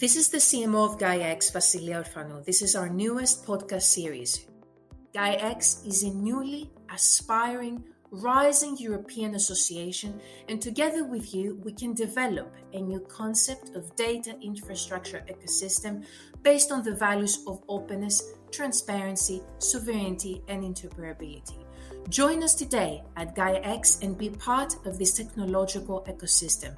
This is the CMO of GaiaX, Vasilia Orfanou. This is our newest podcast series. GaiaX is a newly aspiring, rising European association, and together with you, we can develop a new concept of data infrastructure ecosystem based on the values of openness, transparency, sovereignty, and interoperability. Join us today at GaiaX and be part of this technological ecosystem.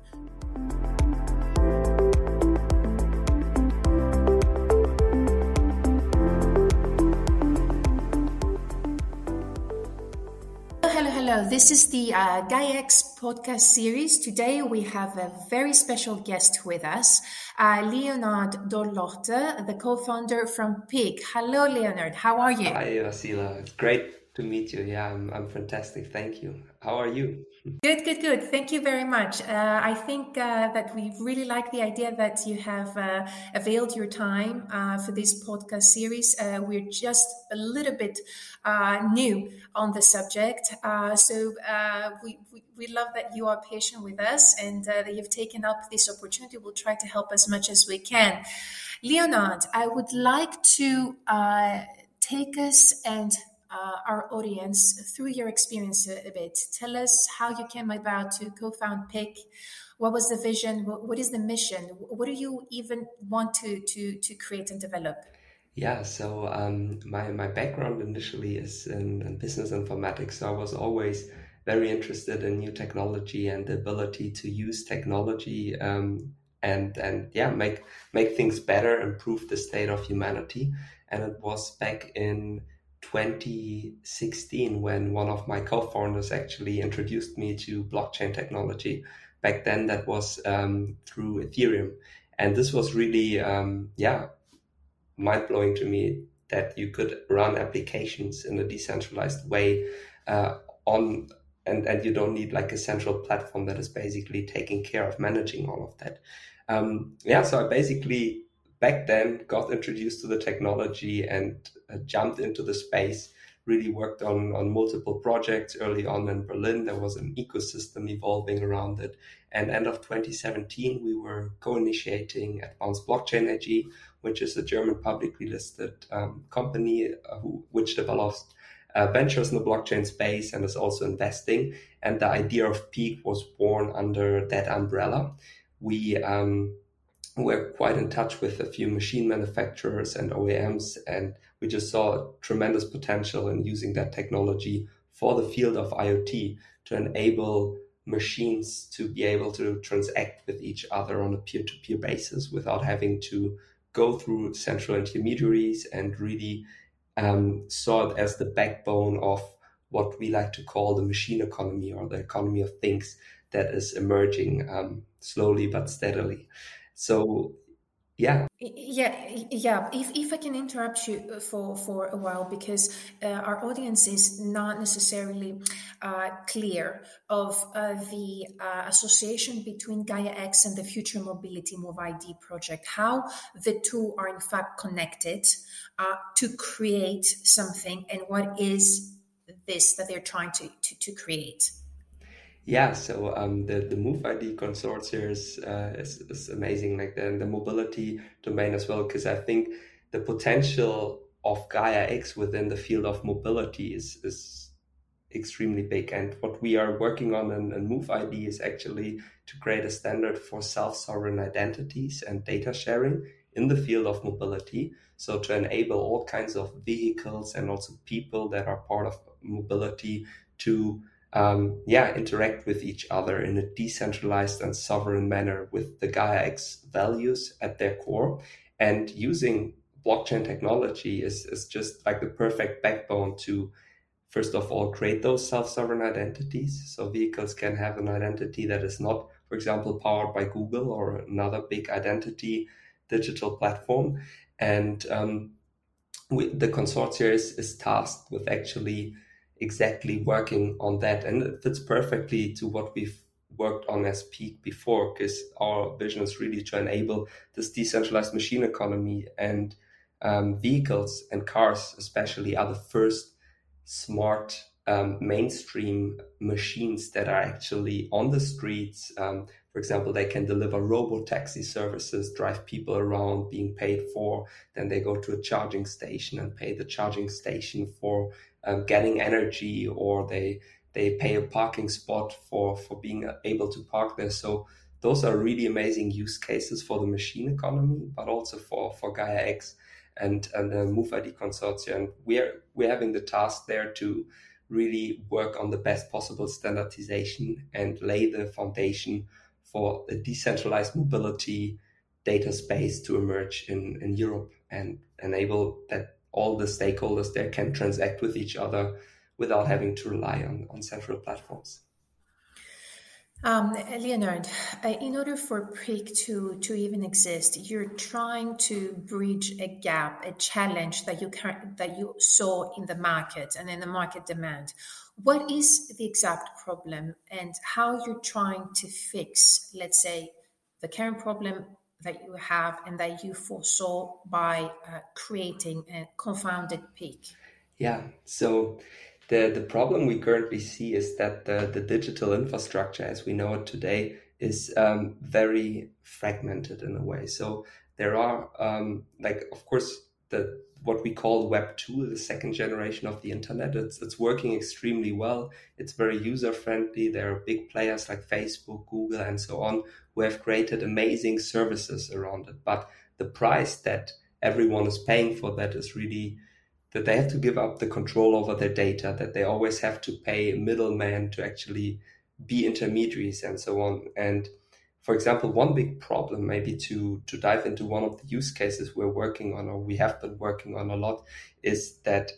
Hello. This is the uh, GaiaX podcast series. Today we have a very special guest with us, uh, Leonard Dorlöchter, the co-founder from peaq. Hello, Leonard. How are you? Hi, Vasila. It's great to meet you. Yeah, I'm, I'm fantastic. Thank you. How are you? Good, good, good. Thank you very much. Uh, I think uh, that we really like the idea that you have uh, availed your time uh, for this podcast series. Uh, we're just a little bit uh, new on the subject. so we, we, we, love that you are patient with us and that you've taken up this opportunity. We'll try to help as much as we can. Leonard, I would like to take us and uh, our audience through your experience a, a, bit. Tell us how you came about to co-found peaq. What was the vision? what, what is the mission? What do you even want to to to create and develop? Yeah, so um, my my background initially is in, in business informatics. So I was always very interested in new technology and the ability to use technology um, and and yeah make make things better, improve the state of humanity. And it was back in 2016 when one of my co-founders actually introduced me to blockchain technology. Back then, that was um, through Ethereum, and this was really, um, yeah, mind blowing to me that you could run applications in a decentralized way uh, on and and you don't need like a central platform that is basically taking care of managing all of that. Um, yeah, so I basically back then got introduced to the technology and uh, jumped into the space really worked on on multiple projects early on in berlin. There was an ecosystem evolving around it. And end of 2017 we were co-initiating advanced blockchain ag which is a german publicly listed um, company uh, who, which develops uh, ventures in the blockchain space and is also investing. And the idea of peaq was born under that umbrella. We um, we're quite in touch with a few machine manufacturers and OEMs, and we just saw tremendous potential in using that technology for the field of IoT to enable machines to be able to transact with each other on a peer to peer basis without having to go through central intermediaries and really um, saw it as the backbone of what we like to call the machine economy or the economy of things that is emerging um, slowly but steadily. So yeah. Yeah yeah. If, if i can interrupt you uh, for for a while because uh, our audience is not necessarily uh, clear of uh, the uh, association between gaia x and the future mobility move id project how the two are in fact connected uh, to create something and what is this that they're trying to, to, to create yeah, so um, the the Move ID consortium is, uh, is, is amazing, like the the mobility domain as well, because I think the potential of Gaia X within the field of mobility is is extremely big. And what we are working on in, in Move ID is actually to create a standard for self sovereign identities and data sharing in the field of mobility. So to enable all kinds of vehicles and also people that are part of mobility to um, yeah, interact with each other in a decentralized and sovereign manner with the Gaia X values at their core. And using blockchain technology is, is just like the perfect backbone to, first of all, create those self sovereign identities. So vehicles can have an identity that is not, for example, powered by Google or another big identity digital platform. And um, we, the consortium is, is tasked with actually exactly working on that. And it fits perfectly to what we've worked on as peaq before, because our vision is really to enable this decentralized machine economy and um, vehicles and cars, especially, are the first smart um, mainstream machines that are actually on the streets, um, for example, they can deliver robo taxi services, drive people around being paid for. Then they go to a charging station and pay the charging station for um, getting energy, or they they pay a parking spot for for being able to park there. So those are really amazing use cases for the machine economy, but also for for Gaia X and and the MoveID consortium. And we're we're having the task there to really work on the best possible standardization and lay the foundation for a decentralized mobility data space to emerge in, in Europe and enable that all the stakeholders there can transact with each other without having to rely on, on central platforms. Um, Leonard, uh, in order for peaq to, to even exist, you're trying to bridge a gap, a challenge that you can, that you saw in the market and in the market demand. What is the exact problem, and how you're trying to fix, let's say, the current problem that you have and that you foresaw by uh, creating a confounded peaq? Yeah, so the, the problem we currently see is that the, the digital infrastructure as we know it today is um, very fragmented in a way. So there are um, like of course the what we call Web two, the second generation of the internet. It's it's working extremely well. It's very user friendly. There are big players like Facebook, Google, and so on who have created amazing services around it. But the price that everyone is paying for that is really that they have to give up the control over their data, that they always have to pay middlemen to actually be intermediaries and so on. And for example, one big problem, maybe to, to dive into one of the use cases we're working on or we have been working on a lot, is that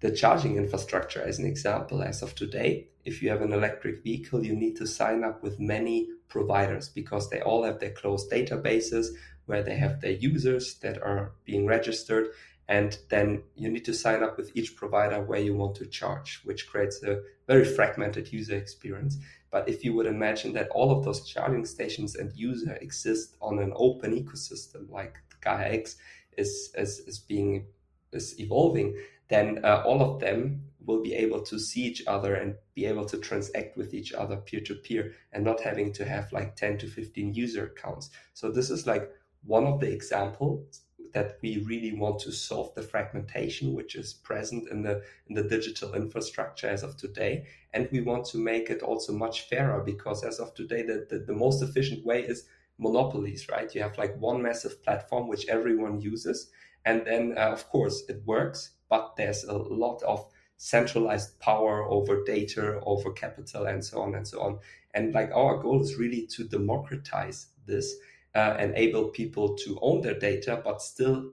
the charging infrastructure, as an example, as of today, if you have an electric vehicle, you need to sign up with many providers because they all have their closed databases where they have their users that are being registered and then you need to sign up with each provider where you want to charge, which creates a very fragmented user experience. But if you would imagine that all of those charging stations and user exist on an open ecosystem like Gaia X is, is, is being is evolving, then uh, all of them will be able to see each other and be able to transact with each other peer to peer and not having to have like 10 to 15 user accounts. So this is like one of the examples that we really want to solve the fragmentation which is present in the in the digital infrastructure as of today. And we want to make it also much fairer because as of today the, the, the most efficient way is monopolies right? You have like one massive platform which everyone uses. And then uh, of course it works but there's a lot of centralized power over data over capital and so on and so on. And like our goal is really to democratize this uh, enable people to own their data, but still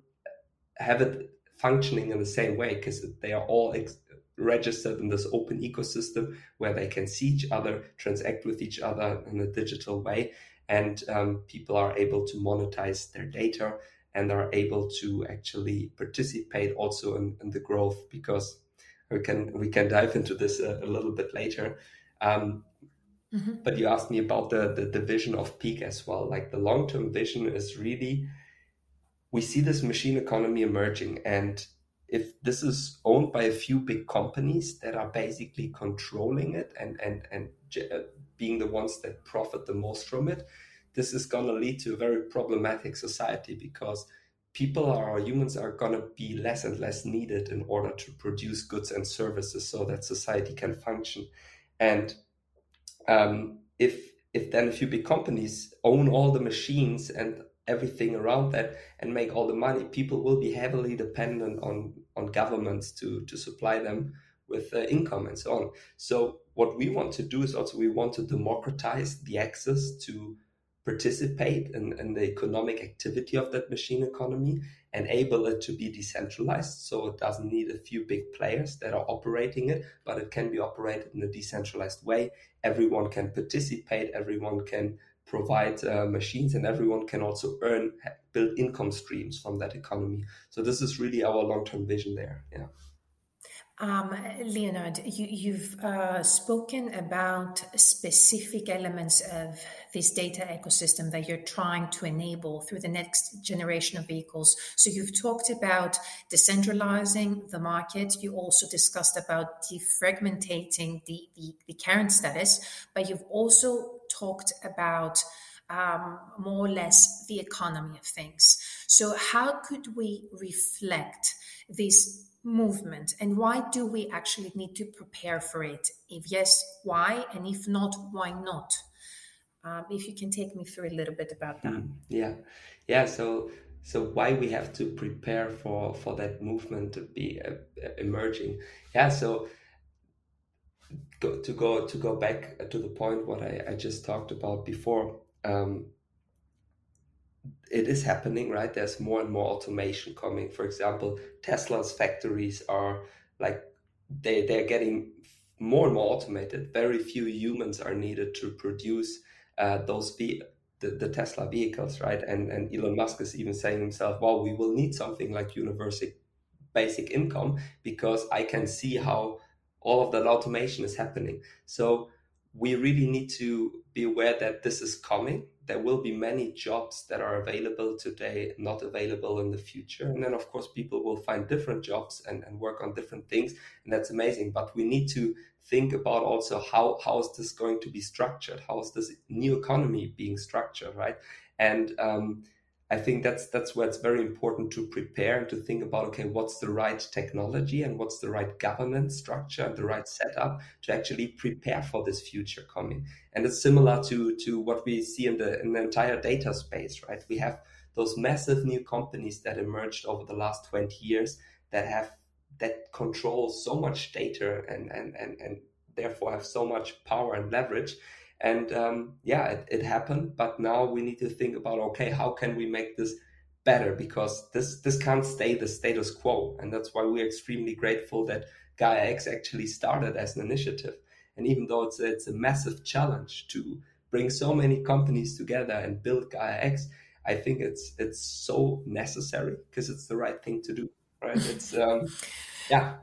have it functioning in the same way because they are all ex- registered in this open ecosystem where they can see each other, transact with each other in a digital way, and um, people are able to monetize their data and are able to actually participate also in, in the growth because we can we can dive into this a, a little bit later. Um, Mm-hmm. But you asked me about the, the, the vision of peaq as well. Like the long term vision is really we see this machine economy emerging, and if this is owned by a few big companies that are basically controlling it and and and uh, being the ones that profit the most from it, this is going to lead to a very problematic society because people are humans are going to be less and less needed in order to produce goods and services so that society can function and um, if if then a few big companies own all the machines and everything around that and make all the money, people will be heavily dependent on on governments to to supply them with uh, income and so on. So what we want to do is also we want to democratize the access to participate in, in the economic activity of that machine economy, enable it to be decentralized. So it doesn't need a few big players that are operating it, but it can be operated in a decentralized way. Everyone can participate, everyone can provide uh, machines, and everyone can also earn, build income streams from that economy. So this is really our long term vision there. Yeah. Um, Leonard, you, have uh, spoken about specific elements of this data ecosystem that you're trying to enable through the next generation of vehicles. So you've talked about decentralizing the market. You also discussed about defragmentating the, the, the current status, but you've also talked about um, more or less the economy of things. So, how could we reflect this movement and why do we actually need to prepare for it? If yes, why? And if not, why not? Um, if you can take me through a little bit about that. Mm, yeah, yeah. So, so why we have to prepare for for that movement to be uh, emerging? Yeah. So go, to go to go back to the point what I, I just talked about before um, it is happening, right? There's more and more automation coming. For example, Tesla's factories are like they they're getting more and more automated. Very few humans are needed to produce uh, those ve- the, the Tesla vehicles, right? And and Elon Musk is even saying himself, "Well, we will need something like universal basic income because I can see how all of that automation is happening." So we really need to be aware that this is coming. There will be many jobs that are available today, not available in the future. And then, of course, people will find different jobs and, and work on different things. And that's amazing. But we need to think about also how, how is this going to be structured? How is this new economy being structured, right? And um, I think that's that's where it's very important to prepare and to think about okay, what's the right technology and what's the right governance structure and the right setup to actually prepare for this future coming. And it's similar to to what we see in the in the entire data space, right? We have those massive new companies that emerged over the last 20 years that have that control so much data and and and, and therefore have so much power and leverage and um, yeah, it, it happened. But now we need to think about okay, how can we make this better? Because this this can't stay the status quo, and that's why we're extremely grateful that Gaia X actually started as an initiative. And even though it's it's a massive challenge to bring so many companies together and build Gaia X, I think it's it's so necessary because it's the right thing to do. Right? It's um, yeah.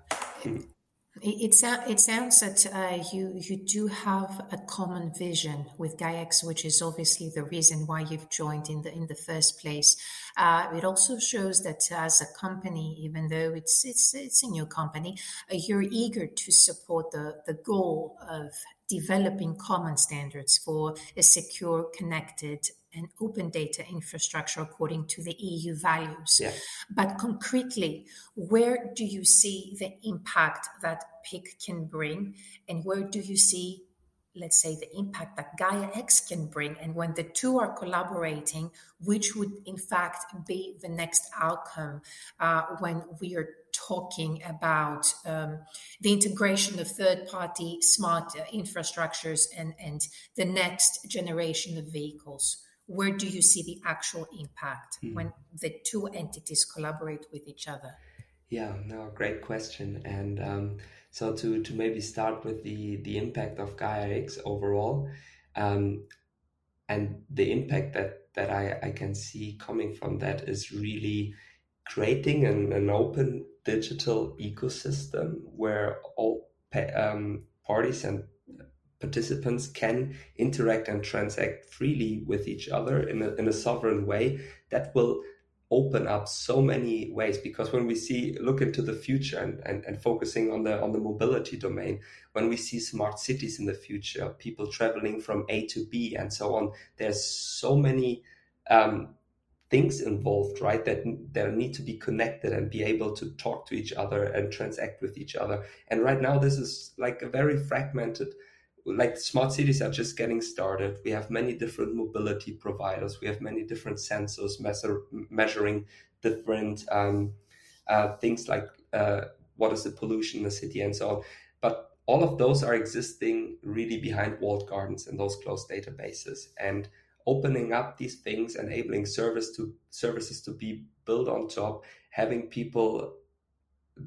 It, it sounds that uh, you you do have a common vision with GaiaX, which is obviously the reason why you've joined in the in the first place. Uh, it also shows that as a company, even though it's it's it's a new company, uh, you're eager to support the the goal of developing common standards for a secure, connected, and open data infrastructure according to the EU values. Yeah. But concretely, where do you see the impact that peaq can bring, and where do you see, let's say, the impact that Gaia X can bring? And when the two are collaborating, which would in fact be the next outcome uh, when we are talking about um, the integration of third party smart uh, infrastructures and, and the next generation of vehicles? Where do you see the actual impact mm. when the two entities collaborate with each other? Yeah, no, great question. And um, so to to maybe start with the the impact of Gaia X overall, um, and the impact that that I, I can see coming from that is really creating an, an open digital ecosystem where all um, parties and participants can interact and transact freely with each other in a, in a sovereign way that will open up so many ways. Because when we see look into the future and, and, and focusing on the on the mobility domain when we see smart cities in the future people traveling from a to b and so on there's so many um, things involved right that that need to be connected and be able to talk to each other and transact with each other. And right now this is like a very fragmented like smart cities are just getting started. We have many different mobility providers. We have many different sensors measure, measuring different um, uh, things like uh, what is the pollution in the city and so on. But all of those are existing really behind walled gardens and those closed databases. And opening up these things, enabling service to services to be built on top, having people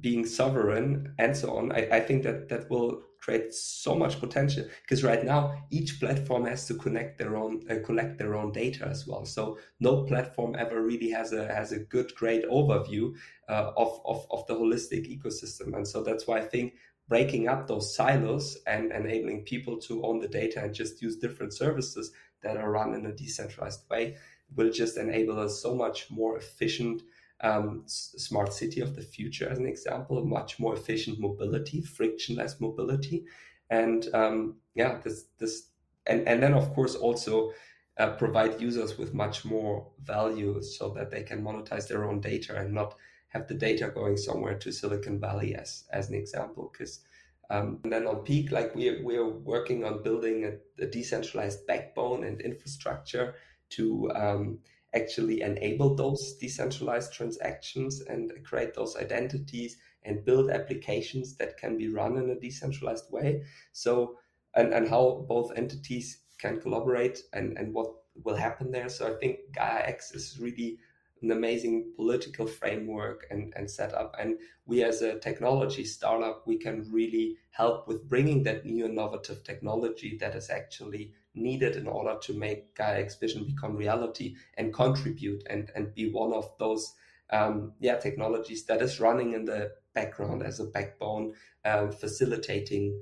being sovereign and so on, I, I think that that will create so much potential because right now each platform has to connect their own uh, collect their own data as well. So no platform ever really has a has a good great overview uh, of, of of the holistic ecosystem. And so that's why i think breaking up those silos and enabling people to own the data and just use different services that are run in a decentralized way will just enable us so much more efficient um, smart city of the future as an example, much more efficient mobility, frictionless mobility, and um, yeah, this this and and then of course also uh, provide users with much more value so that they can monetize their own data and not have the data going somewhere to Silicon Valley as as an example. Because um, and then on peaq, like we we're working on building a, a decentralized backbone and infrastructure to um, actually enable those decentralized transactions and create those identities and build applications that can be run in a decentralized way. So and, and how both entities can collaborate and, and what will happen there. So I think Gaia X is really an amazing political framework and, and setup. And we as a technology startup, we can really help with bringing that new innovative technology that is actually needed in order to make Gaia X vision become reality and contribute and, and be one of those um, yeah technologies that is running in the background as a backbone, um, facilitating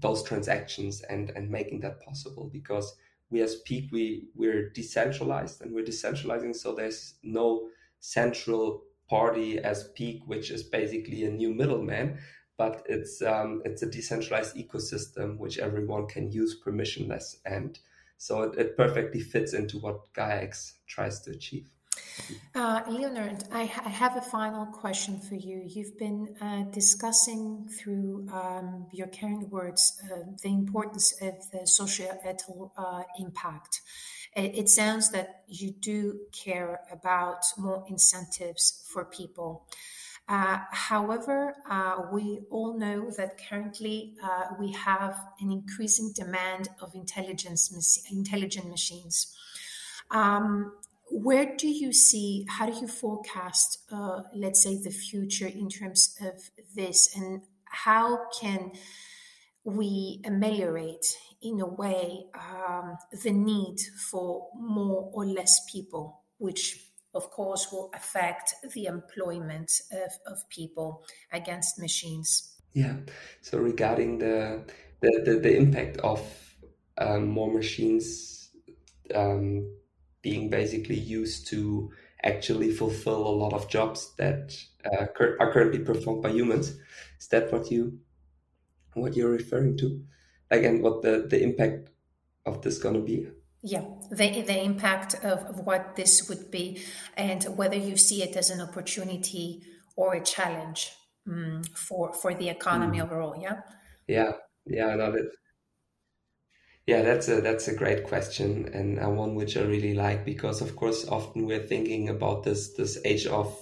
those transactions and and making that possible because we as peaq we we're decentralized and we're decentralizing so there's no central party as peaq which is basically a new middleman but it's um, it's a decentralized ecosystem which everyone can use permissionless and so it, it perfectly fits into what GaiaX tries to achieve. Uh, Leonard, I, I, have a final question for you. You've been uh, discussing through um, your current words uh, the importance of the societal uh, impact. It, it, sounds that you do care about more incentives for people. Uh, however, uh, we all know that currently we have an increasing demand of intelligence, intelligent machines. Um, where do you see how do you forecast uh, let's say the future in terms of this and how can we ameliorate in a way um, the need for more or less people which of course will affect the employment of, of people against machines yeah so regarding the the, the, the impact of um, more machines um, being basically used to actually fulfill a lot of jobs that uh, cur- are currently performed by humans. Is that what you what you're referring to? Again, what the the impact of this to be? Yeah, the the impact of, of what this would be, and whether you see it as an opportunity or a challenge um, for for the economy mm. overall. Yeah. Yeah, yeah, I love it. Yeah, that's a that's a great question and one which I really like because of course often we're thinking about this this age of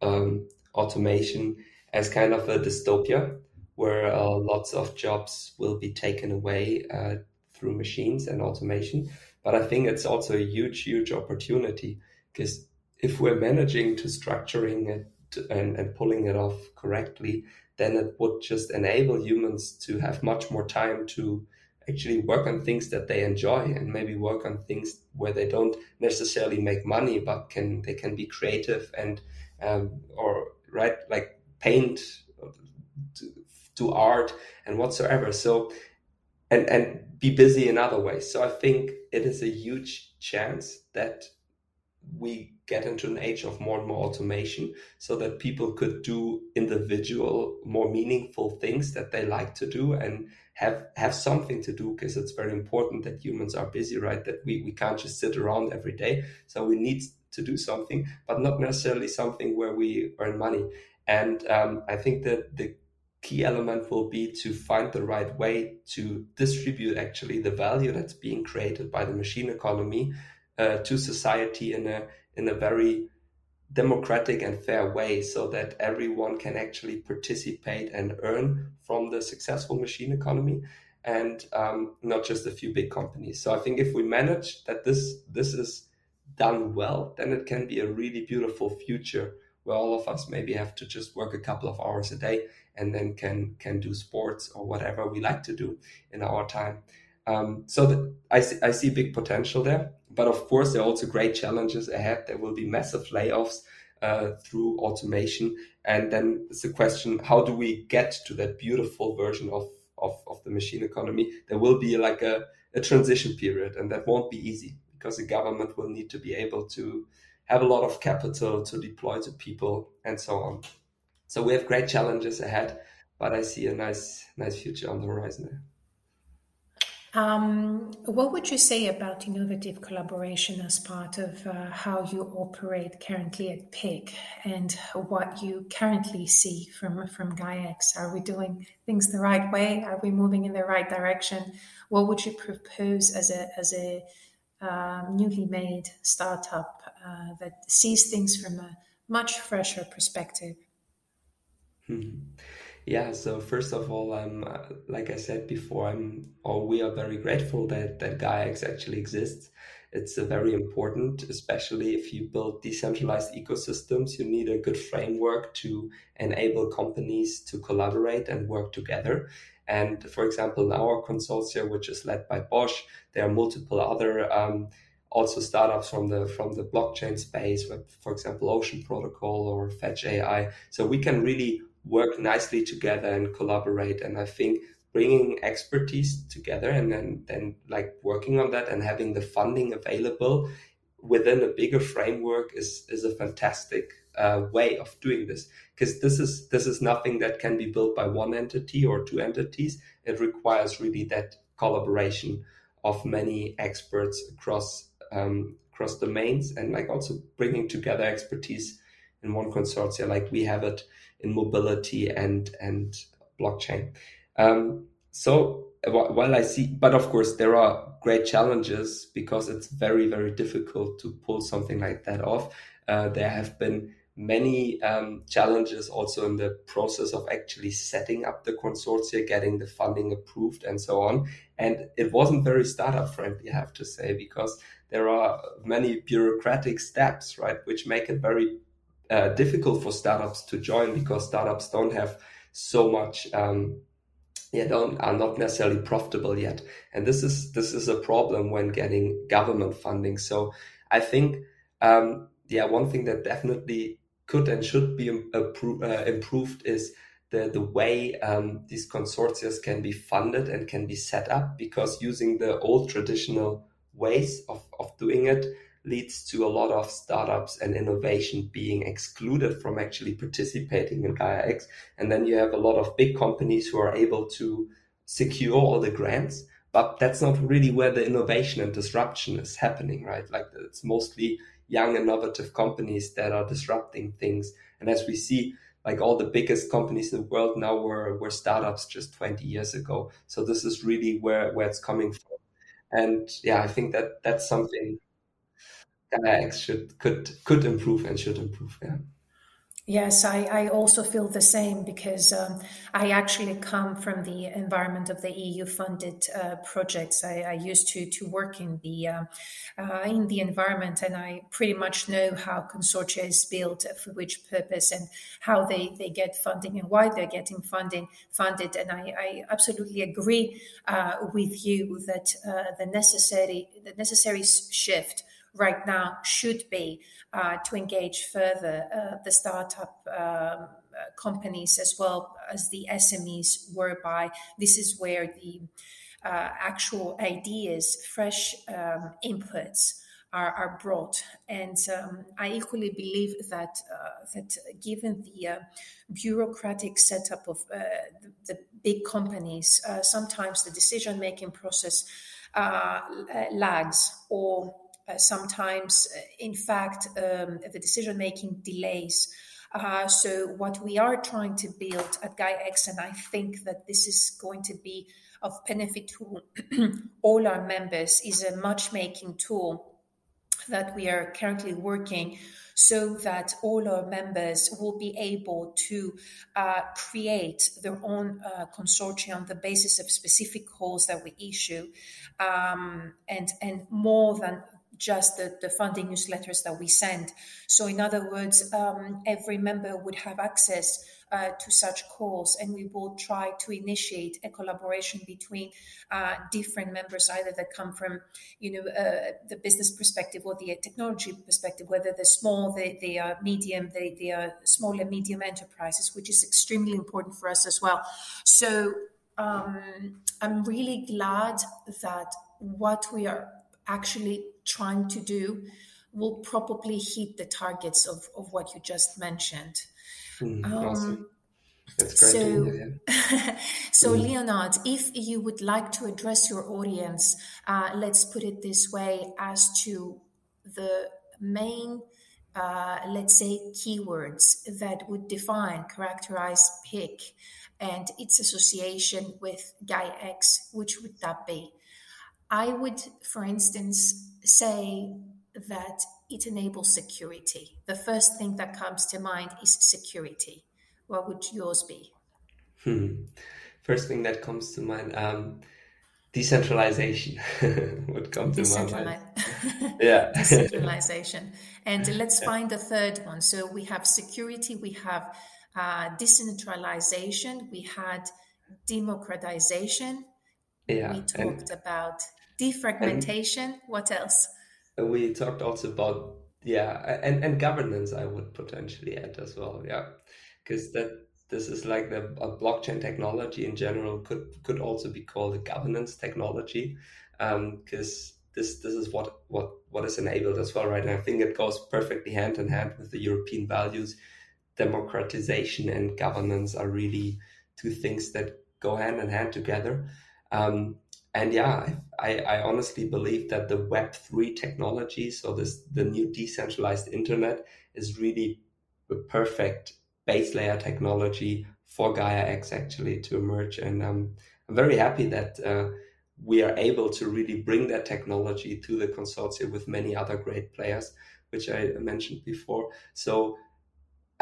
um, automation as kind of a dystopia where uh, lots of jobs will be taken away uh, through machines and automation. But I think it's also a huge huge opportunity because if we're managing to structuring it and, and pulling it off correctly, then it would just enable humans to have much more time to actually work on things that they enjoy and maybe work on things where they don't necessarily make money but can they can be creative and um, or right like paint to art and whatsoever so and and be busy in other ways. So i think it is a huge chance that we get into an age of more and more automation so that people could do individual more meaningful things that they like to do and have have something to do because it's very important that humans are busy right? That we, we can't just sit around every day. So we need to do something but not necessarily something where we earn money. And um, i think that the key element will be to find the right way to distribute actually the value that's being created by the machine economy uh, to society in a in a very democratic and fair way so that everyone can actually participate and earn from the successful machine economy and um, not just a few big companies. So i think if we manage that this this is done well then it can be a really beautiful future where all of us maybe have to just work a couple of hours a day and then can can do sports or whatever we like to do in our time um, so the, I, see, I see big potential there. But of course, there are also great challenges ahead. There will be massive layoffs uh, through automation. And then it's a question how do we get to that beautiful version of, of, of the machine economy? There will be like a, a transition period, and that won't be easy because the government will need to be able to have a lot of capital to deploy to people and so on. So we have great challenges ahead, but I see a nice nice future on the horizon there. Um, what would you say about innovative collaboration as part of uh, how you operate currently at peaq and what you currently see from, from GaiaX? Are we doing things the right way? Are we moving in the right direction? What would you propose as a, as a uh, newly made startup uh, that sees things from a much fresher perspective? Hmm. Yeah, so first of all, I'm uh, like I said before, I'm or we are very grateful that that GaiaX actually exists. It's a very important, especially if you build decentralized ecosystems. You need a good framework to enable companies to collaborate and work together. And for example, in our consortia, which is led by Bosch, there are multiple other um, also startups from the from the blockchain space, for example, Ocean Protocol or Fetch AI. So we can really work nicely together and collaborate. And I think bringing expertise together and then, then like working on that and having the funding available within a bigger framework is, is a fantastic uh, way of doing this because this is this is nothing that can be built by one entity or two entities it requires really that collaboration of many experts across um, across domains and like also bringing together expertise in one consortia like we have it in mobility and and blockchain. Um, so while I see, but of course there are great challenges because it's very very difficult to pull something like that off. Uh, there have been many um, challenges also in the process of actually setting up the consortia, getting the funding approved, and so on. And it wasn't very startup friendly, I have to say, because there are many bureaucratic steps, right, which make it very uh, difficult for startups to join because startups don't have so much um, yeah don't are not necessarily profitable yet and this is this is a problem when getting government funding so i think um, yeah one thing that definitely could and should be uh, improved is the, the way um, these consortia can be funded and can be set up because using the old traditional ways of, of doing it leads to a lot of startups and innovation being excluded from actually participating in GaiaX. And then you have a lot of big companies who are able to secure all the grants, but that's not really where the innovation and disruption is happening, right? Like it's mostly young, innovative companies that are disrupting things. And as we see, like all the biggest companies in the world now were, were startups just 20 years ago. So this is really where, where it's coming from. And yeah, I think that that's something GaiaX should could could improve and should improve. Yeah. Yes, I, I also feel the same because um, I actually come from the environment of the EU funded uh, projects. I, I, used to to work in the uh, uh, in the environment, and I pretty much know how consortia is built, for which purpose, and how they, they get funding and why they're getting funding funded. And I, I absolutely agree uh, with you that uh, the necessary the necessary shift right now should be uh, to engage further uh, the startup um, companies as well as the SMEs, whereby this is where the uh, actual ideas, fresh um, inputs. Are, are, brought. And um, I equally believe that uh, that given the uh, bureaucratic setup of uh, the, the, big companies, uh, sometimes the decision making process lags or uh, sometimes, uh, in fact, um, the decision making delays. Uh, so, what we are trying to build at GaiaX, and I think that this is going to be of benefit to all our members, is a matchmaking tool that we are currently working so that all our members will be able to uh, create their own uh, consortium on the basis of specific calls that we issue um, and and more than just the, the funding newsletters that we send. So, in other words, um, every member would have access uh, to such calls, and we will try to initiate a collaboration between uh, different members, either that come from, you know, uh, the business perspective or the technology perspective, whether they're small, they, they are medium, they, they are small and medium enterprises, which is extremely important for us as well. So um, I'm really glad that what we are actually trying to do will probably hit the targets of, of what you just mentioned. Mm, um, awesome. So, hear, yeah. so mm. Leonard, if you would like to address your audience, uh, let's put it this way as to the main, uh, let's say, keywords that would define, characterize peaq and its association with Gaia-X, which would that be? I would, for instance, say that it enables security. The first thing that comes to mind is security. What would yours be? Hmm. First thing that comes to mind, um, decentralization would come to my mind. yeah, decentralization. And let's yeah. find the third one. So we have security, we have uh, decentralization, we had democratization. Yeah, we talked and, about defragmentation. what else? We talked also about yeah, and and governance. I would potentially add as well. Yeah, because that this is like the blockchain technology in general could could also be called a governance technology because um, this this is what what what is enabled as well right and i think it goes perfectly hand in hand with the european values democratization and governance are really two things that go hand in hand together um, and yeah I, I honestly believe that the web 3 technology so this the new decentralized internet is really the perfect base layer technology for Gaia X actually to emerge. And um, I'm very happy that uh, we are able to really bring that technology to the consortium with many other great players, which I mentioned before. So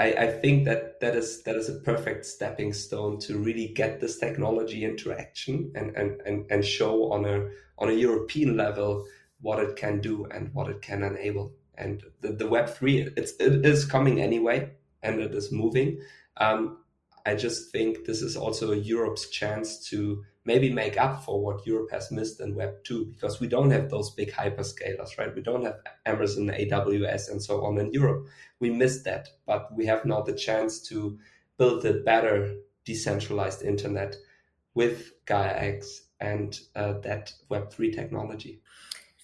I, I, think that that is that is a perfect stepping stone to really get this technology into action and, and, and, and show on a on a European level what it can do and what it can enable. And the, the Web three it's it is coming anyway and it is moving. Um, I just think this is also Europe's chance to maybe make up for what Europe has missed in Web 2 because we don't have those big hyperscalers, right? We don't have Amazon, AWS, and so on in Europe. We missed that, but we have now the chance to build a better decentralized internet with Gaia X and uh, that Web3 technology.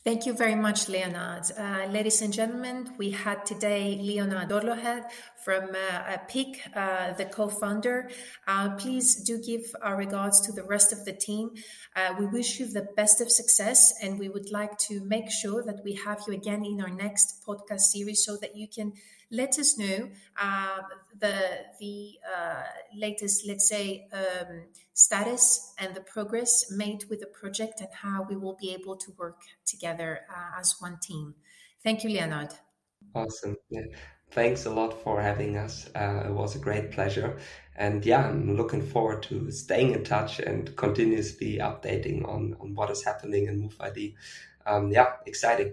Thank you very much, Leonard. Uh, ladies and gentlemen, we had today Leonard Dorlöchter from uh, peaq, uh, the co-founder. Uh, please do give our regards to the rest of the team. Uh, we wish you the best of success, and we would like to make sure that we have you again in our next podcast series so that you can let us know uh, the the uh, latest, let's say, um, status and the progress made with the project and how we will be able to work together uh, as one team. Thank you, Leonard. Awesome. Yeah. Thanks a lot for having us. Uh, it was a great pleasure. And yeah, I'm looking forward to staying in touch and continuously updating on, on what is happening in MoveID. Um, yeah, exciting.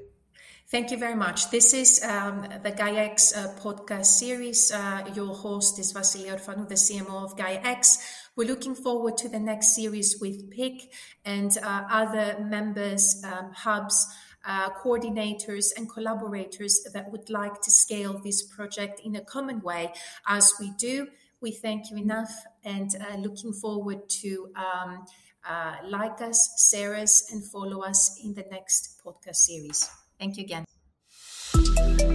Thank you very much. This is um, the GaiaX uh, podcast series. Uh, your host is Vasily Orfanou, the CMO of GaiaX. We're looking forward to the next series with peaq and uh, other members, um, hubs, uh, coordinators, and collaborators that would like to scale this project in a common way as we do. We thank you enough and uh, looking forward to um, uh, like us, share us, and follow us in the next podcast series. Thank you again.